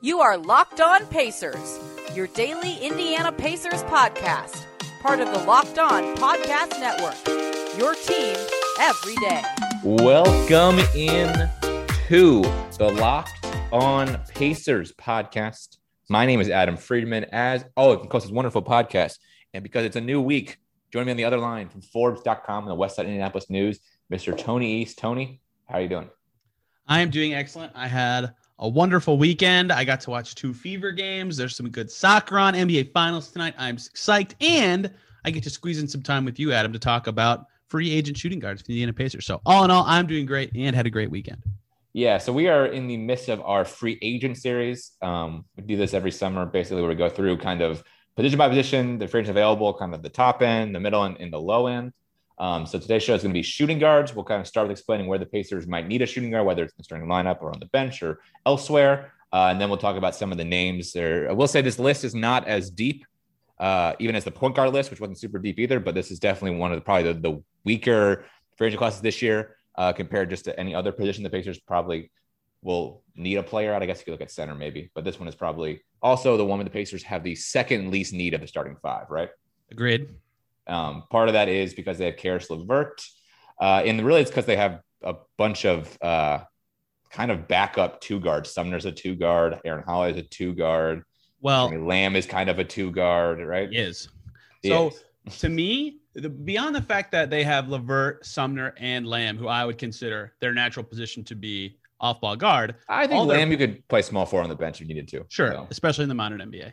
You are Locked On Pacers, your daily Indiana Pacers podcast, part of the Locked On Podcast Network. Your team every day. Welcome in to the Locked On Pacers podcast. My name is Adam Friedman. As oh, of course, it's a wonderful podcast, and because it's a new week, join me on the other line from Forbes.com and the West Side Indianapolis News, Mr. Tony East. Tony, how are you doing? I am doing excellent. I had a wonderful weekend. I got to watch two Fever games. There's some good soccer on NBA Finals tonight. I'm psyched, and I get to squeeze in some time with you, Adam, to talk about free agent shooting guards for the Indiana Pacers. So all in all, I'm doing great and had a great weekend. Yeah, so we are in the midst of our free agent series. Um, we do this every summer, basically, where we go through kind of position by position, the free agents available, kind of the top end, the middle, and, and the low end. Um, so today's show is going to be shooting guards. We'll kind of start with explaining where the Pacers might need a shooting guard, whether it's in the starting lineup or on the bench or elsewhere. Uh, and then we'll talk about some of the names there. I will say this list is not as deep, uh, even as the point guard list, which wasn't super deep either, but this is definitely one of the probably the, the weaker agent classes this year uh, compared just to any other position. The Pacers probably will need a player out. I guess you could look at center maybe, but this one is probably also the one where the Pacers have the second least need of the starting five, right? Agreed. Um, part of that is because they have Caris LeVert, uh, and really it's because they have a bunch of uh, kind of backup two guards. Sumner's a two guard, Aaron Holiday is a two guard. Well, I mean, Lamb is kind of a two guard, right? is. So is. to me, the, beyond the fact that they have Levert, Sumner, and Lamb, who I would consider their natural position to be off-ball guard, I think all their- Lamb you could play small four on the bench if you needed to. Sure, So, especially in the modern NBA.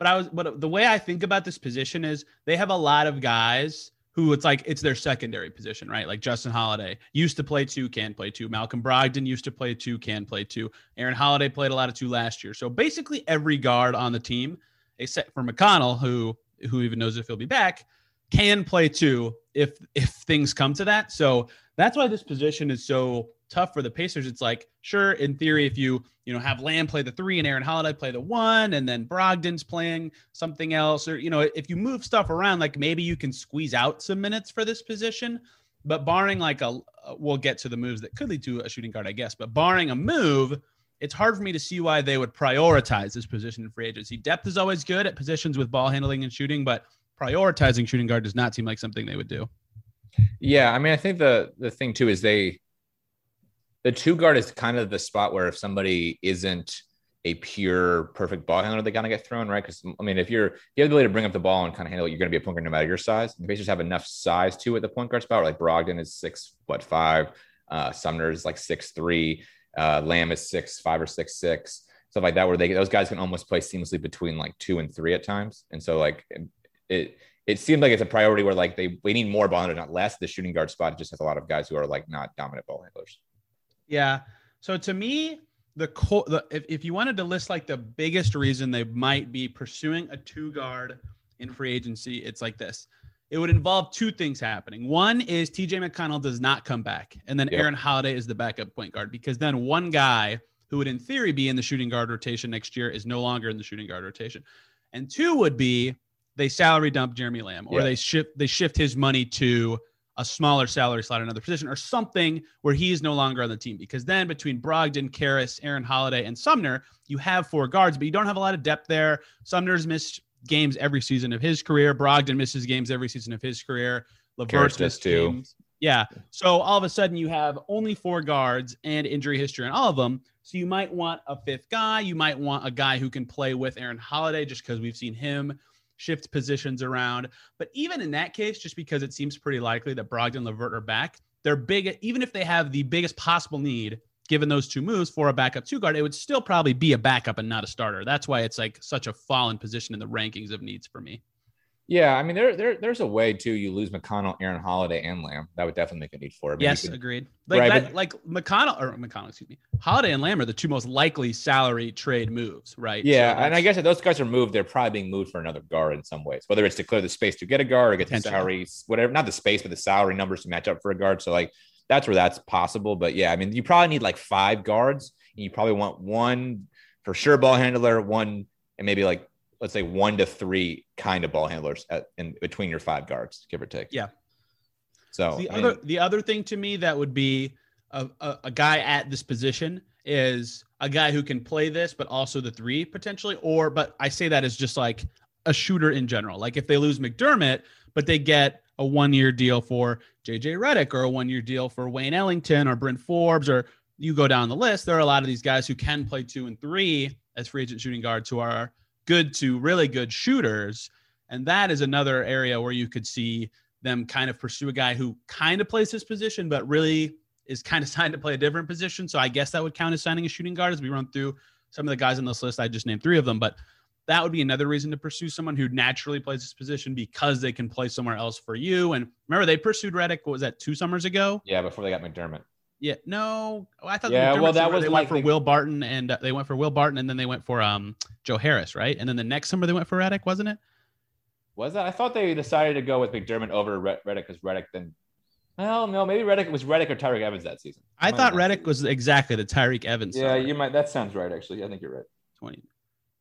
But I was, but the way I think about this position is they have a lot of guys who it's like it's their secondary position, right? Like Justin Holiday used to play two, can play two. Malcolm Brogdon used to play two, can play two. Aaron Holiday played a lot of two last year. So basically every guard on the team, except for McConnell, who who even knows if he'll be back, can play two if if things come to that. So that's why this position is so tough for the Pacers. It's like, sure, in theory, if you you know have Lamb play the three and Aaron Holiday play the one, and then Brogdon's playing something else, or you know, if you move stuff around, like maybe you can squeeze out some minutes for this position. But barring like a, uh, we'll get to the moves that could lead to a shooting guard, I guess. But barring a move, it's hard for me to see why they would prioritize this position in free agency. Depth is always good at positions with ball handling and shooting, but prioritizing shooting guard does not seem like something they would do. yeah, I mean, I think the the thing too is they the two guard is kind of the spot where if somebody isn't a pure perfect ball handler, they kind of get thrown, right? Because I mean, if you're if you have the ability to bring up the ball and kind of handle it, you're going to be a point guard no matter your size. The Pacers have enough size to at the point guard spot. Like Brogdon is six what five, uh, Sumner is like six three, uh, Lamb is six five or six six, stuff like that. Where they those guys can almost play seamlessly between like two and three at times, and so like it it seemed like it's a priority where like they we need more ball handlers, not less. The shooting guard spot just has a lot of guys who are like not dominant ball handlers. Yeah. So to me, the core, the, if, if you wanted to list like the biggest reason they might be pursuing a two guard in free agency, it's like this. It would involve two things happening. One is TJ McConnell does not come back, and then Yep. Aaron Holiday is the backup point guard because then one guy who would in theory be in the shooting guard rotation next year is no longer in the shooting guard rotation. And two would be they salary dump Jeremy Lamb or Yeah. they shift they shift his money to a smaller salary slot, another position, or something where he is no longer on the team. Because then between Brogdon, Caris, Aaron Holiday, and Sumner, you have four guards, but you don't have a lot of depth there. Sumner's missed games every season of his career. Brogdon misses games every season of his career. Caris missed too. games. Yeah. So all of a sudden you have only four guards and injury history on all of them. So you might want a fifth guy. You might want a guy who can play with Aaron Holiday just because we've seen him shift positions around. But even in that case, just because it seems pretty likely that Brogdon Levert are back, they're big, even if they have the biggest possible need, given those two moves for a backup two guard, it would still probably be a backup and not a starter. That's why it's like such a fallen position in the rankings of needs for me. Yeah, I mean, there, there there's a way too. You lose McConnell, Aaron Holiday, and Lamb. That would definitely make a need for it. I mean, yes, could- agreed. Like Right, that, but- like McConnell or McConnell, excuse me. Holiday and Lamb are the two most likely salary trade moves, right? Yeah, So and I guess if those guys are moved, they're probably being moved for another guard in some ways, whether it's to clear the space to get a guard or get the salaries, whatever, not the space, but the salary numbers to match up for a guard. So like that's where that's possible. But yeah, I mean, you probably need like five guards. And you probably want one for sure ball handler, one and maybe like let's say one to three kind of ball handlers at, in between your five guards, give or take. Yeah. So the mean, other the other thing to me that would be a, a, a guy at this position is a guy who can play this, but also the three potentially. Or, but I say that as just like a shooter in general. Like if they lose McDermott, but they get a one year deal for JJ Redick or a one year deal for Wayne Ellington or Bryn Forbes, or you go down the list, there are a lot of these guys who can play two and three as free agent shooting guards who are good to really good shooters. And that is another area where you could see them kind of pursue a guy who kind of plays his position, but really is kind of signed to play a different position. So I guess that would count as signing a shooting guard as we run through some of the guys on this list. I just named three of them, but that would be another reason to pursue someone who naturally plays this position because they can play somewhere else for you. And remember, they pursued Redick. What was that? Two summers ago? Yeah, before they got McDermott. Yeah, no, I thought. Yeah, well, that was they like went for the- Will Barton, and uh, they went for Will Barton, and then they went for um Joe Harris, right? And then the next summer they went for Redick, wasn't it? Was that? I thought they decided to go with McDermott over Red- Redick because Redick then. Well, no, maybe Redick was Redick or Tyreke Evans that season. I Might thought. Redick was exactly the Tyreke Evans. Yeah, summer, you might. That sounds right. Actually, I think you're right. twenty.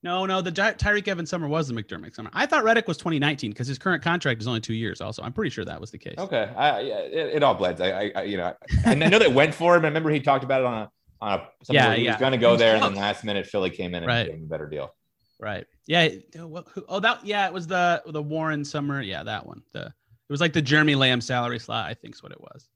No, no, the Ty- Tyreke Evans summer was the McDermott summer. I thought Redick was 2019 because his current contract is only two years. Also, I'm pretty sure that was the case. Okay, I, yeah, it, it all blends. I, I, I you know, I, I know they went for him. I remember he talked about it on a on a. something Yeah, he yeah. was going to go there, and then last minute Philly came in and Right. gave him a better deal. Right. Yeah. Oh, that. Yeah, it was the the Warren summer. Yeah, that one. The it was like the Jeremy Lamb salary slot. I think is what it was.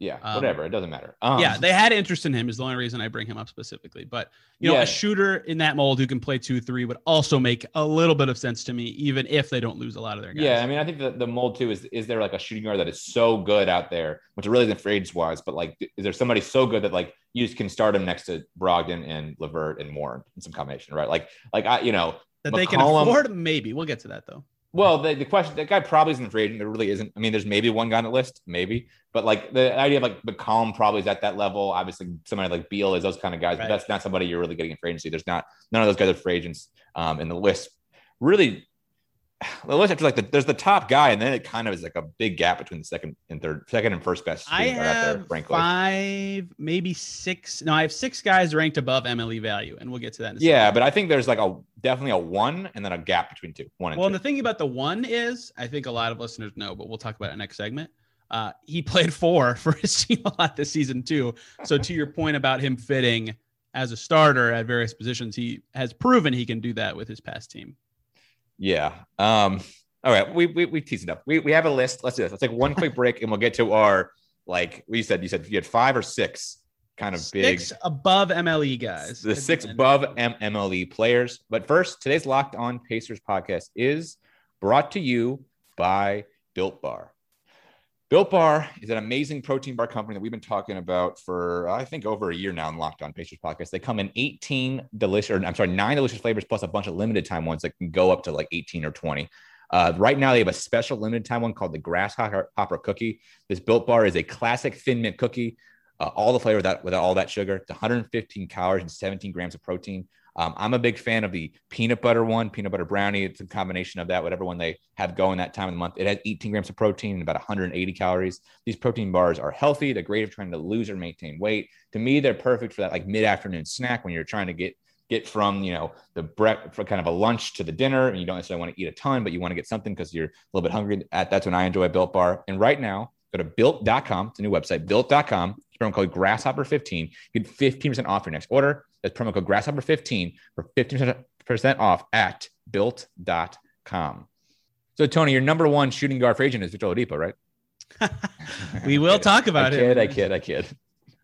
Yeah, Um, whatever. It doesn't matter. Um, yeah, they had interest in him. Is the only reason I bring him up specifically. But you know, Yeah. a shooter in that mold who can play two three would also make a little bit of sense to me, even if they don't lose a lot of their guys. Yeah, I mean, I think the, the mold too is is there like a shooting guard that is so good out there, which it really isn't for age wise, but like, is there somebody so good that like you just can start him next to Brogdon and Levert and Warren in some combination, right? Like, like I, you know, that they can McCollum- afford. Maybe we'll get to that though. Well, the, the question that guy probably isn't a free agent. There really isn't. I mean, there's maybe one guy on the list, maybe, but like the idea of like McCollum probably is at that level. Obviously, somebody like Beal is those kind of guys, Right. but that's not somebody you're really getting in free agency. There's not none of those guys are free agents. Um, in the list, really, list after like the, there's the top guy, and then it kind of is like a big gap between the second and third, second and first best. I guard there, have frankly. five, maybe six. No, I have six guys ranked above MLE value, and we'll get to that. In a Yeah, second. but I think there's like a definitely a one and then a gap between two. One and Well, and the thing about the one is, I think a lot of listeners know, but we'll talk about it next segment. Uh, he played four for his team a lot this season too. So to your point about him fitting as a starter at various positions, he has proven he can do that with his past team. Yeah. Um, all right. We, we, we teased it up. We, we have a list. Let's do this. Let's take one quick break and we'll get to our, like we said, you said you had five or six kind of big, Six above MLE guys. the six above M- MLE players. But first, today's Locked On Pacers podcast is brought to you by Built Bar. Built Bar is an amazing protein bar company that we've been talking about for I think over a year now in Locked On Pacers podcast. They come in 18 delicious, or, I'm sorry, nine delicious flavors plus a bunch of limited time ones that can go up to like 18 or 20. Uh, right now, they have a special limited time one called the Grasshopper Hopper Cookie. This Built Bar is a classic thin mint cookie, uh, all the flavor without, without all that sugar. It's 115 calories and 17 grams of protein. Um, I'm a big fan of the peanut butter one, peanut butter brownie. It's a combination of that, whatever one they have going that time of the month. It has 18 grams of protein and about 180 calories. These protein bars are healthy. They're great if trying to lose or maintain weight. To me, they're perfect for that like mid-afternoon snack when you're trying to get get from you know the break for kind of a lunch to the dinner, and you don't necessarily want to eat a ton, but you want to get something because you're a little bit hungry. At that's when I enjoy a Built Bar. And right now, go to built.com. It's a new website, built.com. Promo code Grasshopper15. You get 15% off your next order. That's promo code Grasshopper15 for 15% off at built.com. So, Tony, your number one shooting guard free agent is Victor Oladipo, right? we will talk about I it. kid, I kid, I kid.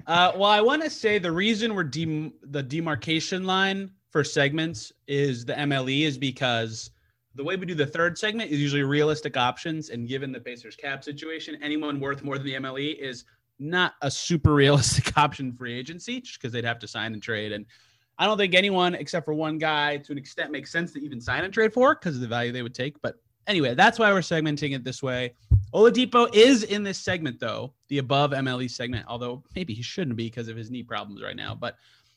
Uh, well, I want to say the reason we're dem- the demarcation line for segments is the MLE is because the way we do the third segment is usually realistic options, and given the Pacers cap situation, anyone worth more than the MLE is not a super realistic option free agency, just because they'd have to sign and trade. And I don't think anyone except for one guy, to an extent, makes sense to even sign and trade for because of the value they would take. But anyway, that's why we're segmenting it this way. Oladipo is in this segment, though, the above MLE segment, although maybe he shouldn't be because of his knee problems right now. But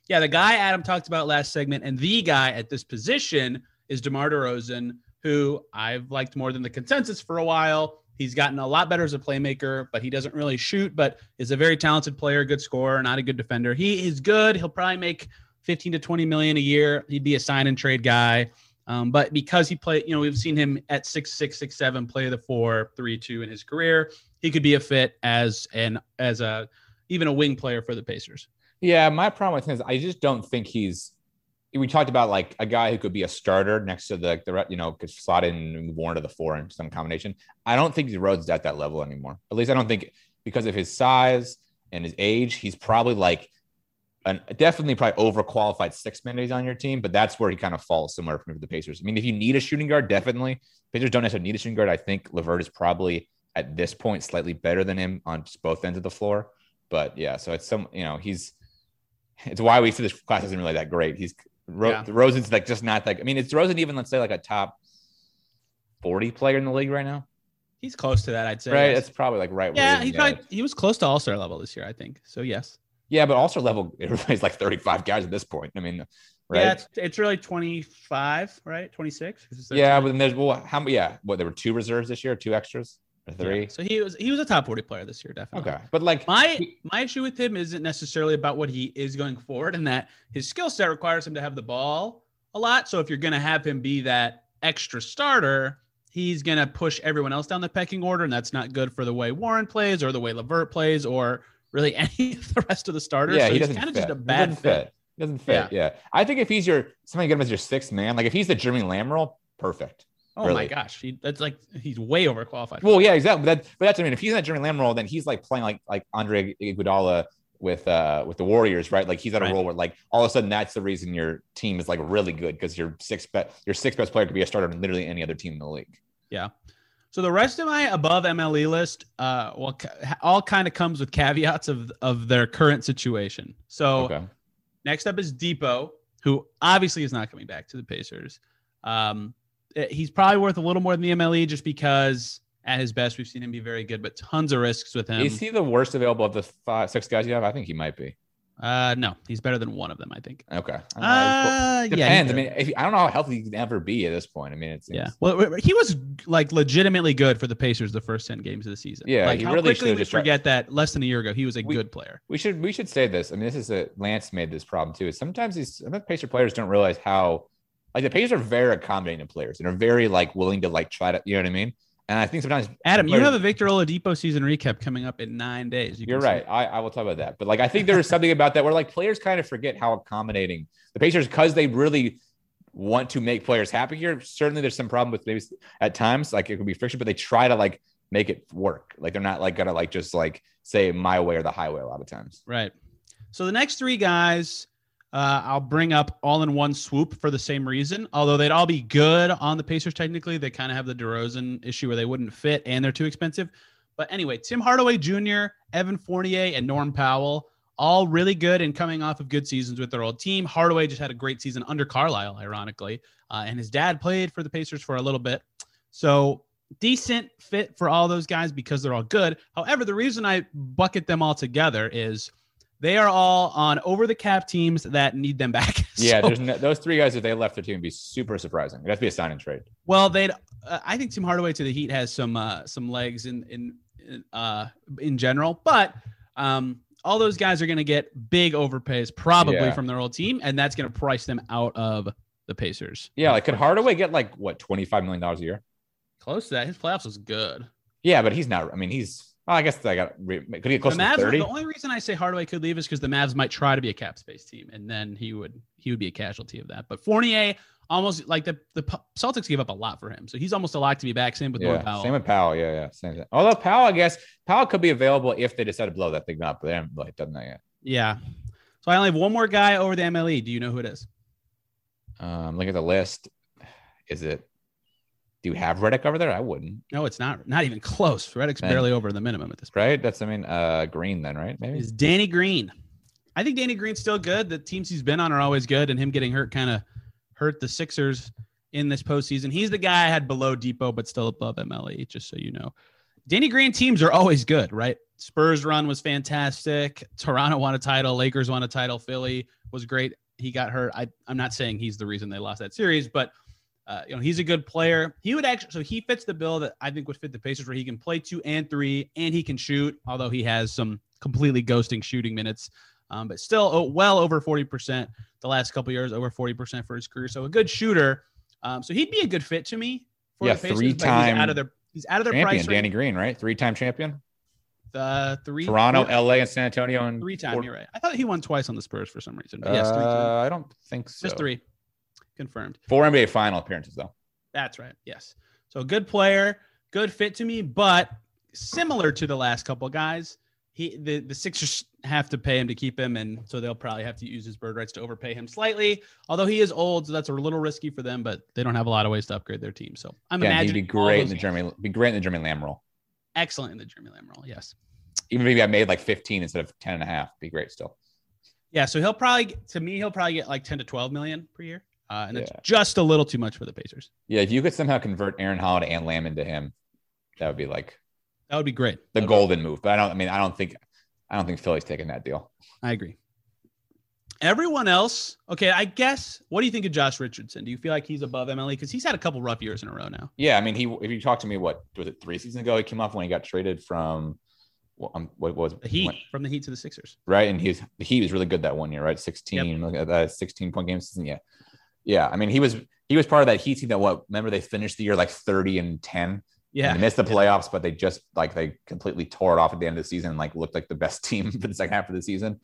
yeah, the guy Adam talked about last segment and the guy at this position is DeMar DeRozan, who I've liked more than the consensus for a while. He's gotten a lot better as a playmaker, but he doesn't really shoot, but is a very talented player, good scorer, not a good defender. He is good. He'll probably make 15 to 20 million a year. He'd be a sign and trade guy. Um, but because he played, you know, we've seen him at six six six seven play the four three two in his career. He could be a fit as an as a even a wing player for the Pacers. Yeah, my problem with him is I just don't think he's. We talked about like a guy who could be a starter next to the the you know could slot in and move to the four in some combination. I don't think DeRozan's at that level anymore. At least I don't think because of his size and his age, he's probably like an definitely probably overqualified six man he's on your team, but that's where he kind of falls somewhere from the Pacers. I mean, if you need a shooting guard, definitely Pacers don't necessarily need a shooting guard. I think Levert is probably at this point slightly better than him on both ends of the floor. But yeah, so it's some you know he's it's why we see this class isn't really that great. He's Ro- Yeah. Rosen's like just not like I mean, it's Rosen even let's say like a top forty player in the league right now, He's close to that, I'd say. right? It's probably like right. yeah, he probably he was close to All Star level this year, I think. So yes. yeah, but also level everybody's like thirty five guys at this point. I mean, right? Yeah, it's, it's really 25, right? 26. Yeah, but then there's well, how many? Yeah, what there were two reserves this year, two extras, or three. So he was he was a top 40 player this year, definitely. Okay, but like My my issue with him isn't necessarily about what he is going forward, and that his skill set requires him to have the ball a lot. So if you're going to have him be that extra starter, he's going to push everyone else down the pecking order, and that's not good for the way Warren plays or the way Levert plays or really any of the rest of the starters. yeah, so he he's doesn't kind of just a bad doesn't fit. He doesn't fit. Yeah. I think if he's your somebody get him as your sixth man, like if he's the Jeremy Lamb role, perfect. Oh my gosh, he, that's like he's way overqualified. Well, yeah, exactly. But, that, but that's I mean, if he's in that Jeremy Lamb role, then he's like playing like like Andre Iguodala with uh with the Warriors, right? Like he's at a Right. role where like all of a sudden that's the reason your team is like really good because your sixth bet your sixth best player could be a starter on literally any other team in the league. Yeah. So the rest of my above MLE list, uh, well, all kind of comes with caveats of of their current situation. So Okay. next up is Dipo, who obviously is not coming back to the Pacers. Um, he's probably worth a little more than the MLE just because at his best we've seen him be very good, but tons of risks with him. Is he the worst available of the five six guys you have? I think he might be. uh, no, he's better than one of them, I think. Okay. I. Uh, yeah, Depends. he's I mean, if, I don't know how healthy he can ever be at this point. I mean, it's Yeah. Well, he was like legitimately good for the Pacers the first 10 games of the season. Yeah, Like he how really quickly we just tried- forget that less than a year ago, he was a We- good player. We should we should say this. I mean, this is a Lance made this problem too. Is sometimes these sometimes Pacer players don't realize how like the Pacers are very accommodating to players and are very like willing to like try to you know what I mean. And I think sometimes Adam, you have a Victor Oladipo season recap coming up in nine days. You you're right. I, I will talk about that. But like I think there is something about that where like players kind of forget how accommodating the Pacers because they really want to make players happy here. Certainly there's some problem with maybe at times like it could be friction, but they try to like make it work. Like they're not like gonna like just like say my way or the highway a lot of times. Right. So the next three guys, uh, I'll bring up all in one swoop for the same reason. Although they'd all be good on the Pacers technically, they kind of have the DeRozan issue where they wouldn't fit and they're too expensive. But anyway, Tim Hardaway Jr., Evan Fournier, and Norm Powell, all really good and coming off of good seasons with their old team. Hardaway just had a great season under Carlisle, ironically, uh, and his dad played for the Pacers for a little bit. So decent fit for all those guys because they're all good. However, the reason I bucket them all together is they are all on over the cap teams that need them back. Yeah, So- there's no, those three guys if they left their team would be super surprising. It'd have to be a sign and trade. well, they'd. Uh, I think Tim Hardaway to the Heat has some uh, some legs in in in, uh, in general, but um, all those guys are going to get big overpays probably Yeah. from their old team, and that's going to price them out of the Pacers. Yeah, like could Hardaway get like what twenty five million dollars a year? Close to that. His playoffs was good. Yeah, but he's not. I mean, he's. Well, I guess I got. Could he get close the to thirty? The only reason I say Hardaway could leave is because the Mavs might try to be a cap space team, and then he would he would be a casualty of that. But Fournier almost like the the Celtics gave up a lot for him, so he's almost a lock to be back. Same with Yeah, Powell. same with Powell. Yeah, yeah, same thing. Although Powell, I guess Powell could be available if they decide to blow that thing up, but they haven't done that yet. yeah. So I only have one more guy over the MLE. Do you know who it is? Um, look at the list. Is it? Do you have Redick over there? I wouldn't. No, it's not. Not even close. Redick's barely over the minimum at this point. Right? That's I mean, uh, Green then, right? Maybe. Is Danny Green. I think Danny Green's still good. The teams he's been on are always good, and him getting hurt kind of hurt the Sixers in this postseason. He's the guy I had below Dipo, but still above MLE, just so you know. Danny Green teams are always good, right? Spurs run was fantastic. Toronto won a title. Lakers won a title. Philly was great. He got hurt. I, I'm not saying he's the reason they lost that series, but uh, you know he's a good player. He would actually, so he fits the bill that I think would fit the Pacers, where he can play two and three, and he can shoot. Although he has some completely ghosting shooting minutes, um, but still oh, well over 40% the last couple years, over 40% for his career. So a good shooter. Um, so he'd be a good fit to me. For Yeah, the Pacers, but three-time He's out of their he's out of their champion, price range. Danny Green, right? Three time champion. The three Toronto, four- LA, and San Antonio, and three time. four- You're right. I thought he won twice on the Spurs for some reason. But yes, three. Uh, I don't think so. just three. Confirmed. Four NBA final appearances though. That's right. Yes. So good player, good fit to me, but similar to the last couple guys, he the, the Sixers have to pay him to keep him, and so they'll probably have to use his bird rights to overpay him slightly. Although he is old, so that's a little risky for them, but they don't have a lot of ways to upgrade their team. So I'm Yeah, he'd imagining be great in the Jeremy. Be great in the Jeremy Lamb role. excellent in the Jeremy Lamb role. Yes. Even maybe I made like 15 instead of 10 and a half. Be great still. Yeah. So he'll probably to me he'll probably get like 10 to 12 million per year, uh, and it's Yeah. just a little too much for the Pacers. Yeah, if you could somehow convert Aaron Holiday and Lamb into him, that would be like That would be great. the That would- golden move. But I don't. I mean, I don't think. I don't think Philly's taking that deal. I agree. Everyone else, okay, I guess. What do you think of Josh Richardson? Do you feel like he's above MLE because he's had a couple rough years in a row now? Yeah, I mean, he. If you talk to me, what was it? Three seasons ago, he came off when he got traded from. What, um, what was The Heat when- from the Heat to the Sixers. right? And he's he was really good that one year, right? 16, look at that 16 point game season. Yeah. Yeah. I mean, he was he was part of that Heat team that what remember they finished the year like 30 and 10. Yeah, And they missed the playoffs, but they just like they completely tore it off at the end of the season and like looked like the best team for the second half of the season.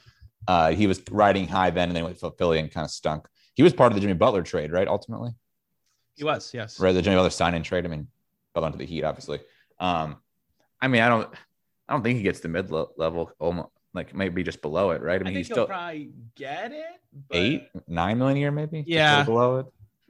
Uh, he was riding high then and then went to Philly and kind of stunk. He was part of the Jimmy Butler trade, right? Ultimately, he was. Yes. right? The Jimmy Butler sign and trade. I mean, fell onto the Heat, obviously. Um, I mean, I don't, I don't think he gets the mid level almost like maybe just below it, right? I I mean, think he's he'll still probably get it. but eight, nine million a year, maybe. Yeah. below it.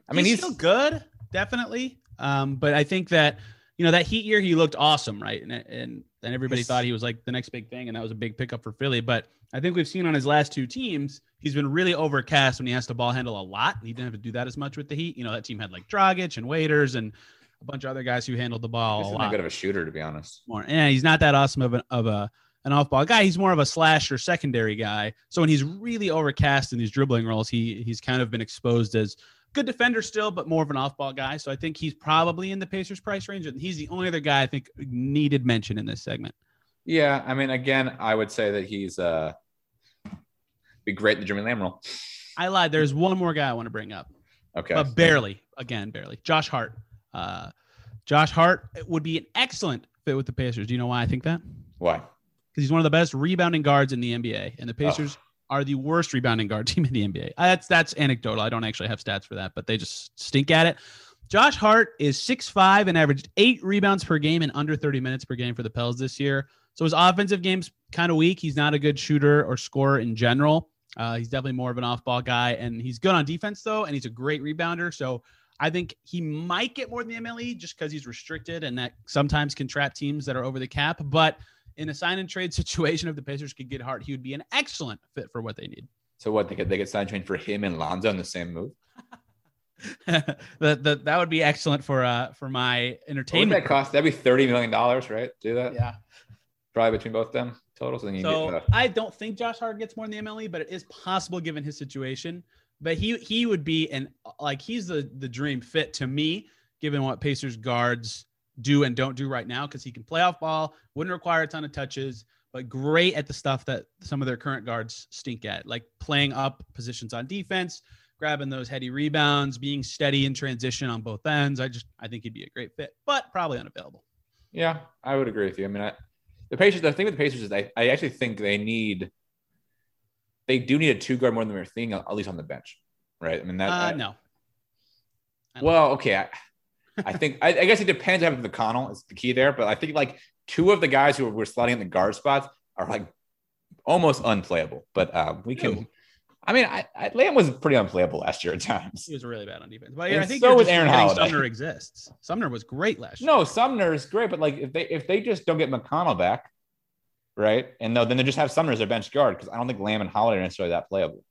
I mean, he's, he's, still good, definitely. Um, but I think that you know that Heat year he looked awesome, right? And and and everybody Yes. thought he was like the next big thing, and that was a big pickup for Philly. But I think we've seen on his last two teams, he's been really overcast when he has to ball handle a lot. He didn't have to do that as much with the Heat. You know, that team had like Dragic and Waiters and a bunch of other guys who handled the ball he's not good of a shooter, to be honest. more. Yeah, he's not that awesome of, an of a an off ball guy. He's more of a slasher secondary guy. So when he's really overcast in these dribbling roles, he he's kind of been exposed as good defender still, but more of an off ball guy. So I think he's probably in the Pacers price range, and he's the only other guy I think needed mention in this segment. Yeah, I mean, again, I would say that he's uh be great in the Jimmy Lamb role. I lied. There's one more guy I want to bring up, Okay, but barely. Again, barely. Josh Hart. Uh, Josh Hart would be an excellent fit with the Pacers. Do you know why I think that? why? Because he's one of the best rebounding guards in the NBA, and the Pacers are the worst rebounding guard team in the NBA. That's that's anecdotal. I don't actually have stats for that, but they just stink at it. Josh Hart is 6'5 and averaged eight rebounds per game and under 30 minutes per game for the Pels this year. So his offensive game's kind of weak. He's not a good shooter or scorer in general. Uh, he's definitely more of an off-ball guy, and he's good on defense though, and he's a great rebounder. So I think he might get more than the MLE just because he's restricted, and that sometimes can trap teams that are over the cap. But in a sign and trade situation, if the Pacers could get Hart, he would be an excellent fit for what they need. So what? They could they could sign train for him and Lonzo in the same move. that, that that would be excellent for uh for my What would entertainment. that cost? That'd be thirty million dollars, right? Do that? Yeah. Probably between both them total. So you So get uh, I don't think Josh Hart gets more in the MLE, but it is possible given his situation. But he he would be an like he's the the dream fit to me, given what Pacers guards do and don't do right now, because he can play off ball, wouldn't require a ton of touches, but great at the stuff that some of their current guards stink at, like playing up positions on defense, grabbing those heady rebounds, being steady in transition on both ends. I just I think he'd be a great fit, but probably unavailable. yeah, I would agree with you. I mean, I, the Pacers. The thing with the Pacers is I, I actually think they need they do need a two guard more than we are thinking, at least on the bench, right? I mean that. Uh, I- no. Well, okay. I, I think I, I guess it depends on McConnell is the key there, but I think like two of the guys who were sliding in the guard spots are like almost unplayable. But um, we can. Who? I mean, I, I, Lamb was pretty unplayable last year at times. He was really bad on defense. But I think so was Aaron Holiday. Sumner exists. Sumner was great last year. No, Sumner is great, but like if they if they just don't get McConnell back, right, and no, then they just have Sumner as their bench guard because I don't think Lamb and Holiday are necessarily that playable.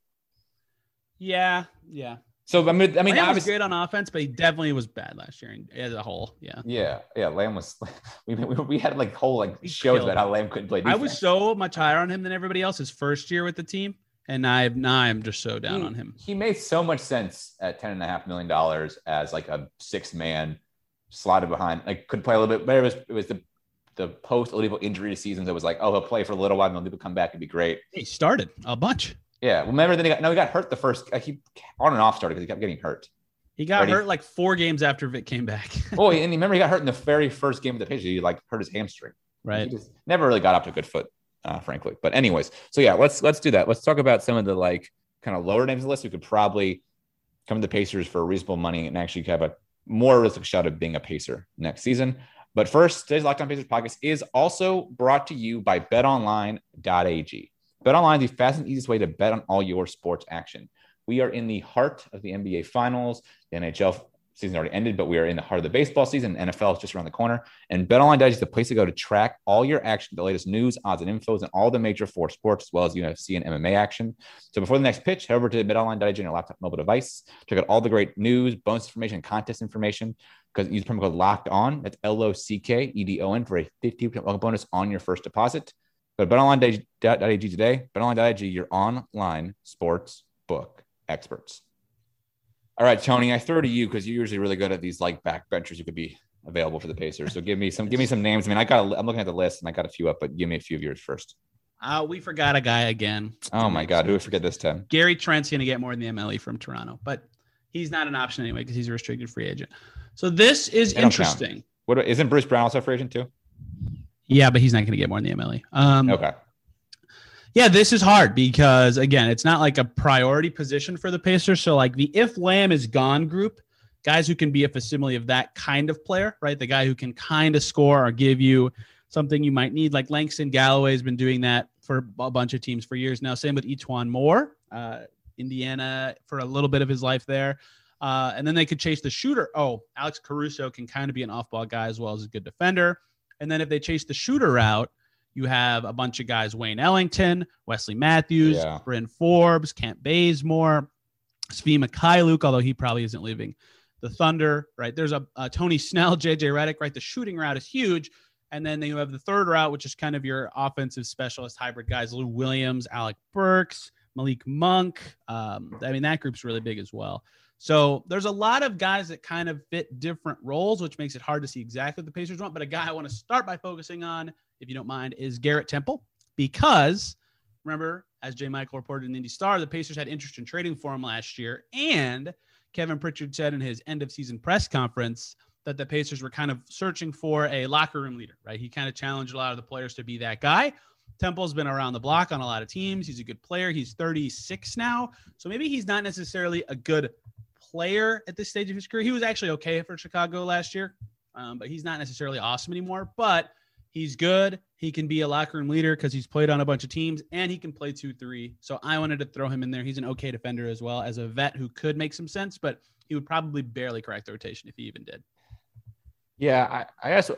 Yeah, yeah. So I mean, I mean, Lamb was obviously, great on offense, but he definitely was bad last year in- as a whole. Yeah. yeah, yeah. Lamb was. We, we, we had like whole like He shows killed about how Lamb couldn't play. I was so much higher on him than everybody else his first year with the team. And I now I'm just so down he, on him. He made so much sense at ten and a half million dollars as like a six man slotted behind. Like could play a little bit, but it was it was the the post Oladipo injury seasons. It was like, oh, he'll play for a little while, and then Oladipo come back and be great. He started a bunch. Yeah. Well, remember then he got no, he got hurt the first. Like he on and off started because he kept getting hurt. He got hurt like four games after Vic came back. Oh, and remember he got hurt in the very first game of the Pacers. He like hurt his hamstring. right? He just never really got off to a good foot, uh, frankly. But anyways, so yeah, let's let's do that. Let's talk about some of the like kind of lower names of the list who could probably come to the Pacers for a reasonable money and actually have a more realistic shot of being a Pacer next season. But first, today's Locked On Pacers podcast is also brought to you by BetOnline.ag. BetOnline is the fastest and easiest way to bet on all your sports action. We are in the heart of the NBA Finals. The NHL season already ended, but we are in the heart of the baseball season. NFL is just around the corner. And BetOnline.ag is the place to go to track all your action, the latest news, odds, and infos, and all the major four sports, as well as UFC and MMA action. So before the next pitch, head over to BetOnline.ag on your laptop mobile device. Check out all the great news, bonus information, contest information. Because use promo code Locked On. That's L O C K E D O N for a 50% welcome bonus on your first deposit. Go to BetOnline.ag today. BetOnline.ag, your online sports book experts. All right, Tony, I throw to you because you're usually really good at these like backbenchers who could be available for the Pacers. So give me some, give me some names. I mean, I got, a, I'm looking at the list and I got a few up, but give me a few of yours first. Uh, we forgot a guy again. Oh my God, who would forget this time? Gary Trent's going to get more than the MLE from Toronto, but he's not an option anyway because he's a restricted free agent. So this is don't count. interesting. What isn't Bruce Brown also a free agent too? Yeah, but he's not going to get more than the MLE. Um, Okay. Yeah, this is hard because again, it's not like a priority position for the Pacers. So like the if Lamb is gone group, guys who can be a facsimile of that kind of player, right? The guy who can kind of score or give you something you might need. Like Langston Galloway has been doing that for a bunch of teams for years now. Same with E'Twaun Moore, uh, Indiana for a little bit of his life there. Uh, and then they could chase the shooter. Oh, Alex Caruso can kind of be an off-ball guy as well as a good defender. And then if they chase the shooter route, you have a bunch of guys: Wayne Ellington, Wesley Matthews, Yeah. Bryn Forbes, Kent Bazemore, Svi Mykhailiuk, although he probably isn't leaving the Thunder. Right there's a, a Tony Snell, JJ Redick. Right, the shooting route is huge. And then you have the third route, which is kind of your offensive specialist hybrid guys: Lou Williams, Alec Burks, Malik Monk. Um, I mean, that group's really big as well. So there's a lot of guys that kind of fit different roles, which makes it hard to see exactly what the Pacers want. But a guy I want to start by focusing on, if you don't mind, is Garrett Temple, because remember, as Jay Michael reported in Indy Star, the Pacers had interest in trading for him last year, and Kevin Pritchard said in his end of season press conference that the Pacers were kind of searching for a locker room leader, right? He kind of challenged a lot of the players to be that guy. Temple's been around the block on a lot of teams. He's a good player. He's 36 now. So maybe he's not necessarily a good player at this stage of his career. He was actually okay for Chicago last year, um, but he's not necessarily awesome anymore. But he's good. He can be a locker room leader because he's played on a bunch of teams and he can play two, three. So I wanted to throw him in there. He's an okay defender as well as a vet who could make some sense, but he would probably barely crack the rotation if he even did. Yeah, I, I guess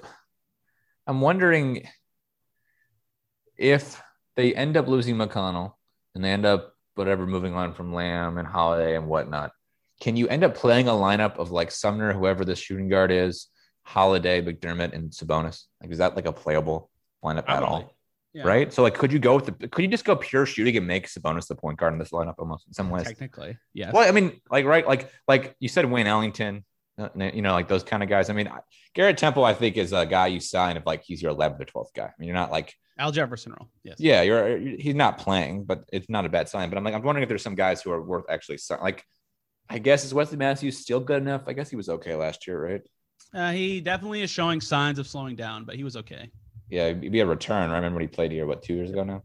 I'm wondering if they end up losing McConnell and they end up whatever moving on from Lamb and Holiday and whatnot. Can you end up playing a lineup of like Sumner, whoever the shooting guard is, Holiday, McDermott, and Sabonis? Like, is that like a playable lineup at all? Yeah. Right. So, like, could you go with the? Could you just go pure shooting and make Sabonis the point guard in this lineup almost in some ways? Technically, yeah. Well, I mean, like, right, like, like you said, Wayne Ellington, uh, you know, like those kind of guys. I mean, Garrett Temple, I think, is a guy you sign if like he's your 11th or 12th guy. I mean, you're not like, Al Jefferson role. Yes. yeah, you're he's not playing, but it's not a bad sign. But I'm like, I'm wondering if there's some guys who are worth actually sign- like. I guess is Wesley Matthews still good enough? I guess he was okay last year, right? Uh, he definitely is showing signs of slowing down, but he was okay. Yeah, it'd be a return. I remember when he played here, what two years ago now?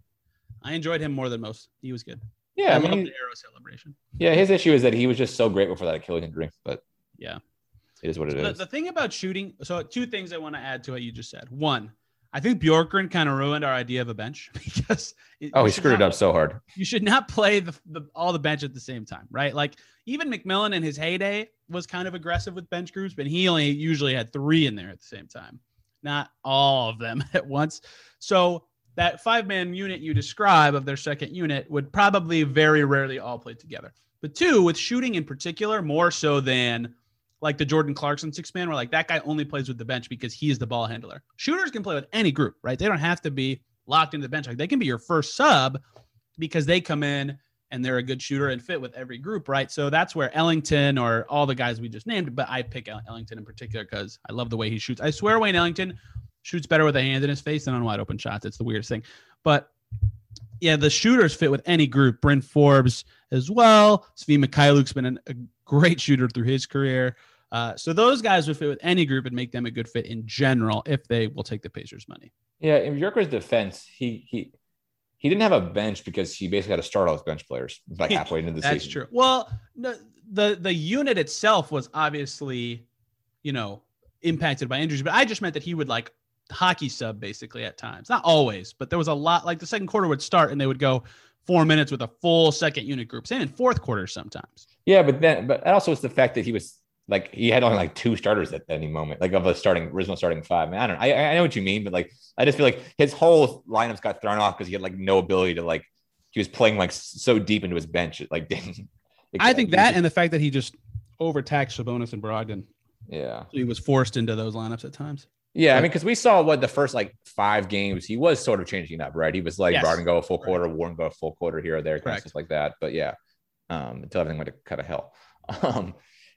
I enjoyed him more than most. He was good. Yeah, I I mean, the arrow celebration. yeah. His issue is that he was just so great before that Achilles injury, but Yeah. it is what it The, is. the thing about shooting, so two things I want to add to what you just said. One, I think Bjorkgren kind of ruined our idea of a bench because it- oh, he screwed it up so hard. You should not play the, the all the bench at the same time, right? Like even McMillan in his heyday was kind of aggressive with bench groups, but he only usually had three in there at the same time, not all of them at once. So that five man unit you describe of their second unit would probably very rarely all play together. But two, with shooting in particular, more so than like the Jordan Clarkson six man, where like that guy only plays with the bench because he is the ball handler. Shooters can play with any group, right? They don't have to be locked into the bench. Like they can be your first sub because they come in and they're a good shooter and fit with every group, right? So that's where Ellington or all the guys we just named, but I pick Ellington in particular because I love the way he shoots. I swear Wayne Ellington shoots better with a hand in his face than on wide open shots. It's the weirdest thing. But yeah, the shooters fit with any group. Bryn Forbes as well. Svi Mykhailiuk's been an, a great shooter through his career. Uh, so those guys would fit with any group and make them a good fit in general if they will take the Pacers' money. Yeah, in Bjork's defense, he he he didn't have a bench because he basically had to start all his bench players like halfway into the That's season. That's true. Well, the, the the unit itself was obviously, you know, impacted by injuries, but I just meant that he would like hockey sub basically at times. Not always, but there was a lot like the second quarter would start and they would go four minutes with a full second unit group. Same in fourth quarter sometimes. Yeah, but then but also it's the fact that he was like he had only like two starters at any moment, like of a starting original starting five. Man, I don't know. I, I know what you mean, but like I just feel like his whole lineups got thrown off because he had like no ability to like he was playing like so deep into his bench. It like didn't. I think that and the fact that he just overtaxed Sabonis and Brogdon. yeah. So he was forced into those lineups at times. Yeah, I mean, because we saw what the first like five games, he was sort of changing up, right? He was like Yes. Brogdon go a full Right. quarter, Warren go a full quarter here or there, kind of Correct. stuff like that. But yeah, um, until everything went to cut of hell. Um,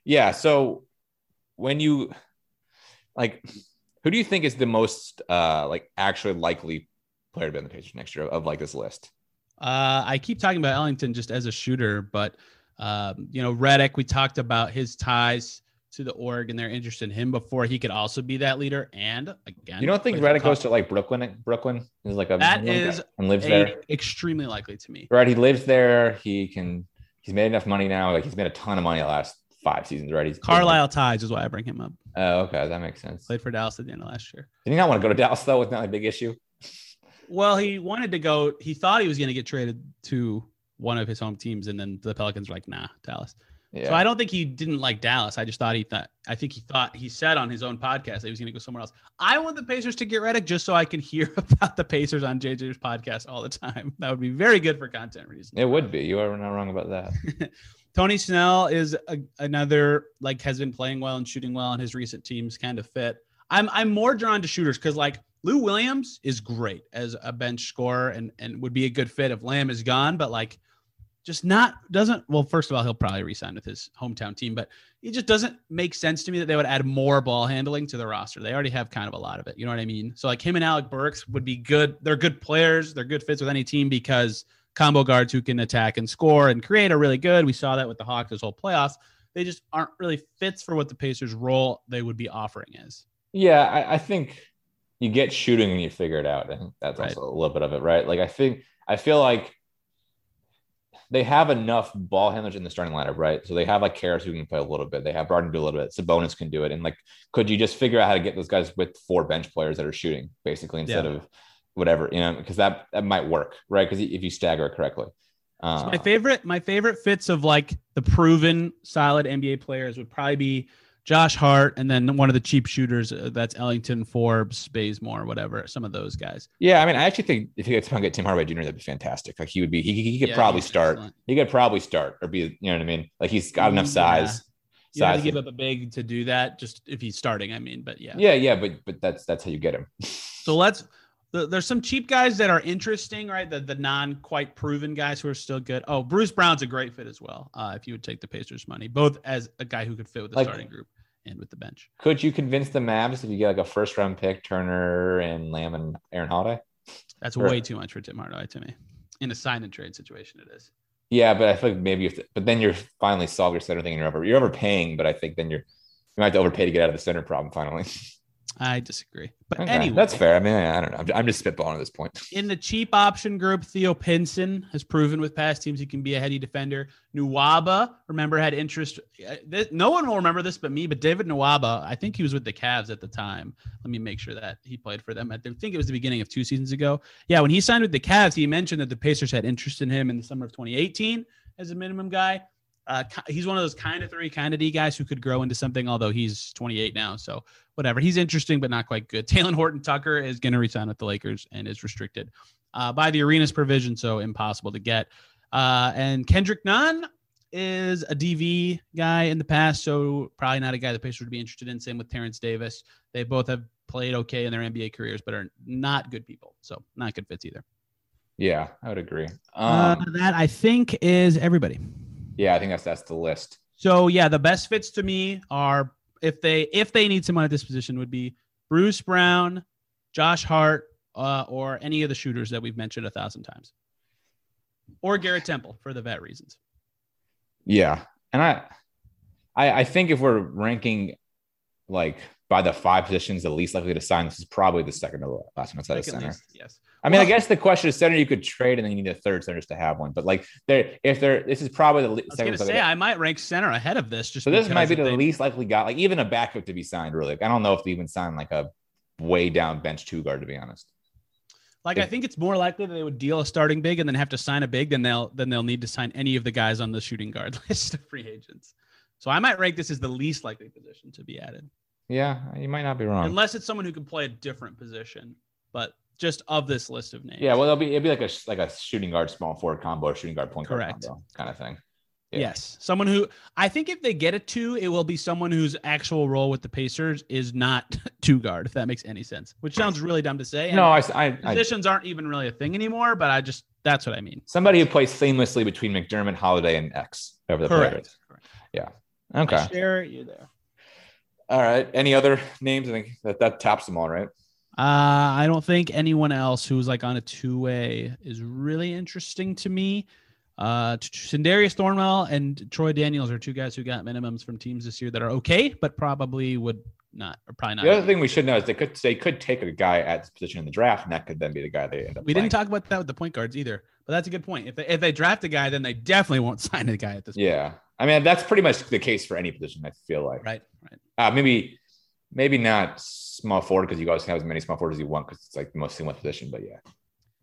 yeah. So when you like, who do you think is the most uh like actually likely player to be on the Pacers next year of like this list? Uh, I keep talking about Ellington just as a shooter, but um, you know, Redick, we talked about his ties to the org and they're interested in him before he could also be that leader. And again, You don't think Redick goes to like Brooklyn? Brooklyn is like a That is and lives there. extremely likely to me. Right, he lives there. He can. He's made enough money now. Like he's made a ton of money the last five seasons. Right, he's Carlisle Tides is why I bring him up. Oh, okay, that makes sense. Played for Dallas at the end of last year. Did he not want to go to Dallas though? Was not a big issue. Well, he wanted to go. He thought he was going to get traded to one of his home teams, and then the Pelicans were like, "Nah, Dallas." Yeah, So I don't think he didn't like Dallas. I just thought he thought. I think he thought he said on his own podcast that he was going to go somewhere else. I want the Pacers to get Redick just so I can hear about the Pacers on JJ's podcast all the time. That would be very good for content reasons. it would be. You are not wrong about that. Tony Snell is a, another like has been playing well and shooting well, and his recent teams kind of fit. I'm I'm more drawn to shooters because like Lou Williams is great as a bench scorer and and would be a good fit if Lamb is gone, but like just not doesn't well first of all he'll probably resign with his hometown team but it just doesn't make sense to me that they would add more ball handling to the roster they already have kind of a lot of it you know what i mean so like him and alec burks would be good they're good players they're good fits with any team because combo guards who can attack and score and create are really good we saw that with the hawks this whole playoffs they just aren't really fits for what the pacers role they would be offering is yeah, I, I think you get shooting and you figure it out. and that's Right. also a little bit of it, right? Like I think I feel like they have enough ball handlers in the starting lineup, right? So they have like Caris who can play a little bit. They have Barton do a little bit. Sabonis can do it. And like, could you just figure out how to get those guys with four bench players that are shooting basically instead Yeah. of whatever, you know, because that that might work, right? Because if you stagger it correctly. Uh, So my favorite, my favorite fits of like the proven solid NBA players would probably be Josh Hart, and then one of the cheap shooters uh, that's Ellington, Forbes, Bazemore, whatever. Some of those guys. Yeah, I mean, I actually think if you could somehow get Tim Hardaway Jr., that'd be fantastic. Like he would be, he, he could Yeah, probably start. excellent. He could probably start or be, you know what I mean? Like he's got enough Yeah. size. You have to size. give up a big to do that, just if he's starting. I mean, but yeah. Yeah, yeah, but but that's that's how you get him. So let's. The, there's some cheap guys that are interesting, right? The the non quite proven guys who are still good. Oh, Bruce Brown's a great fit as well. Uh, if you would take the Pacers money, both as a guy who could fit with the Like- starting group and with the bench. Could you convince the Mavs if you get like a first round pick, Turner and Lamb and Aaron Holiday? That's Sure. way too much for Tim Hardaway to me. In a sign and trade situation, it is. Yeah, but I feel like maybe if, but then you're finally solved your center thing and you're over, you're overpaying, but I think then you're, you might have to overpay to get out of the center problem finally. I disagree. But Okay, anyway, that's fair. I mean, I don't know. I'm, I'm just spitballing at this point. in the cheap option group, Theo Pinson has proven with past teams he can be a heady defender. Nwaba, remember, had interest. uh, No one will remember this but me, but David Nwaba, I think he was with the Cavs at the time. Let me make sure that he played for them. I think it was the beginning of two seasons ago. Yeah, when he signed with the Cavs, he mentioned that the Pacers had interest in him in the summer of 2018 as a minimum guy. Uh, he's one of those kind of three, kind of D guys who could grow into something, although he's 28 now. So whatever. He's interesting, but not quite good. Talen Horton Tucker is going to resign with the Lakers and is restricted uh, by the Arenas provision, so impossible to get. Uh, and Kendrick Nunn is a DV guy in the past, so probably not a guy the Pacers would be interested in. Same with Terence Davis. They both have played okay in their NBA careers, but are not good people, so not good fits either. Yeah, I would agree. Uh, Um, that I think is everybody. Yeah, I think that's that's the list. So yeah, the best fits to me are if they if they need someone at this position would be Bruce Brown, Josh Hart, uh, or any of the shooters that we've mentioned a thousand times, or Garrett Temple for the vet reasons. Yeah, and I, I, I think if we're ranking like by the five positions the least likely to sign, this is probably the second to last one outside of Second center. least, yes. I mean, I guess the question is center you could trade and then you need a third center just to have one. But like there, if there, this is probably the I was gonna say I might rank center ahead of this. Just so this might be the they- least likely guy, like even a backup to be signed. Really, I don't know if they even sign like a way down bench two guard to be honest. Like I think it's more likely that they would deal a starting big and then have to sign a big than they'll than they'll need to sign any of the guys on the shooting guard list of free agents. So I might rank this as the least likely position to be added, Yeah, you might not be wrong. unless it's someone who can play a different position. But just of this list of names, yeah, well, it'll be it'll be like a like a shooting guard small forward combo or shooting guard point guard Correct. combo kind of thing. Yeah. Yes, someone who I think if they get it to, it will be someone whose actual role with the Pacers is not two guard, if that makes any sense. Which sounds really dumb to say. and No, I, I, I positions aren't even really a thing anymore. But I just that's what I mean. somebody who plays seamlessly between McDermott, Holiday, and X over the player Correct. is. Correct. Okay. I share you there. All right. Any other names? I think that, that tops them all, right? Uh, I don't think anyone else who's like on a two way is really interesting to me. Uh, Sindarius Thornwell and Troy Daniels are two guys who got minimums from teams this year that are okay, but probably would not, or probably not. The other thing we should know is they could they could take a guy at this position in the draft, and that could then be the guy they end up. we playing. didn't talk about that with the point guards either, but that's a good point. If they, if they draft a guy, then they definitely won't sign a guy at this point. Yeah, I mean that's pretty much the case for any position. I feel like. Right. Right. Uh, maybe, maybe not small forward because you guys can have as many small forwards as you want because it's like the most seamless position. But yeah,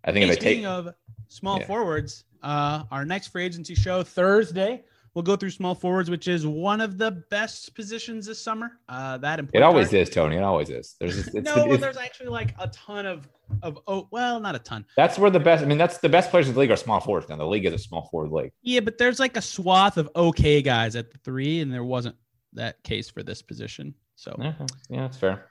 I think Hey, if speaking take, of small Yeah. forwards, uh, our next free agency show Thursday, we'll go through small forwards, which is one of the best positions this summer. Uh, that and it always guard. is, Tony. It always is. There's it's, no, it's- there's actually like a ton of of oh well, not a ton. that's where the best. I mean, that's the best players in the league are small forwards now. The league is a small forward league. Yeah, but there's like a swath of okay guys at the three, and there wasn't that case for this position. So Yeah, yeah, that's fair.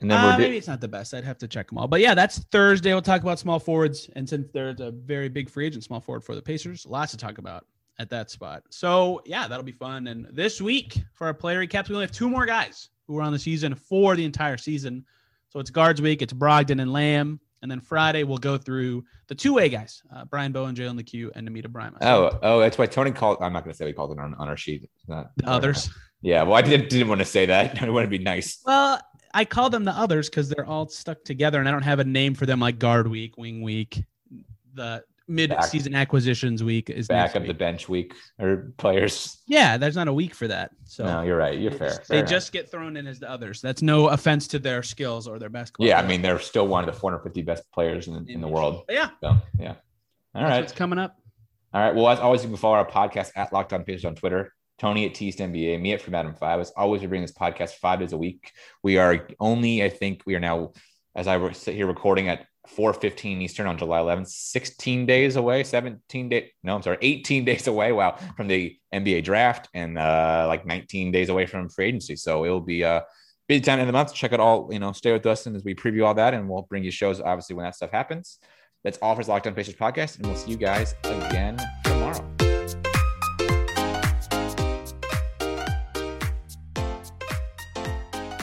And then uh, we're maybe it's not the best. I'd have to check them all. But yeah, that's Thursday. We'll talk about small forwards, and since there's a very big free agent small forward for the Pacers, lots to talk about at that spot. So yeah, that'll be fun. And this week for our player recaps, we only have two more guys who are on the season for the entire season. So it's guards week. It's Brogdon and Lamb. And then Friday we'll go through the two-way guys: uh, Brian Bowen, Jalen Lecque, and Amida Brimah. Oh, oh, that's why Tony called. I'm not going to say we called it on, on our sheet. Not the others. Yeah, well, I didn't, didn't want to say that. I want to be nice. Well, I call them the others because they're all stuck together, and I don't have a name for them like guard week, wing week, the mid-season acquisitions week is Back of the bench week or players. Yeah, there's not a week for that. So no, you're right. You're they fair. just- they enough. just get thrown in as the others. That's no offense to their skills or their basketball. Yeah, I mean, they're still one of the 450 best players in, in the world. But yeah, So, yeah. All that's right. what's coming up. All right. Well, as always, you can follow our podcast at Locked On Pacers on Twitter. Tony at TEastNBA, me at From Adam Five. As always, we bring this podcast five days a week. We are only, I think, we are now, as I sit here recording at 4:15 Eastern on July 11th, 16 days away, 17 days. No, I'm sorry, 18 days away. Wow, from the NBA draft and uh, like 19 days away from free agency. So it'll be a busy time in the month. Check it all. You know, stay with us and as we preview all that, and we'll bring you shows obviously when that stuff happens. That's all for Locked On Pacers podcast, and we'll see you guys again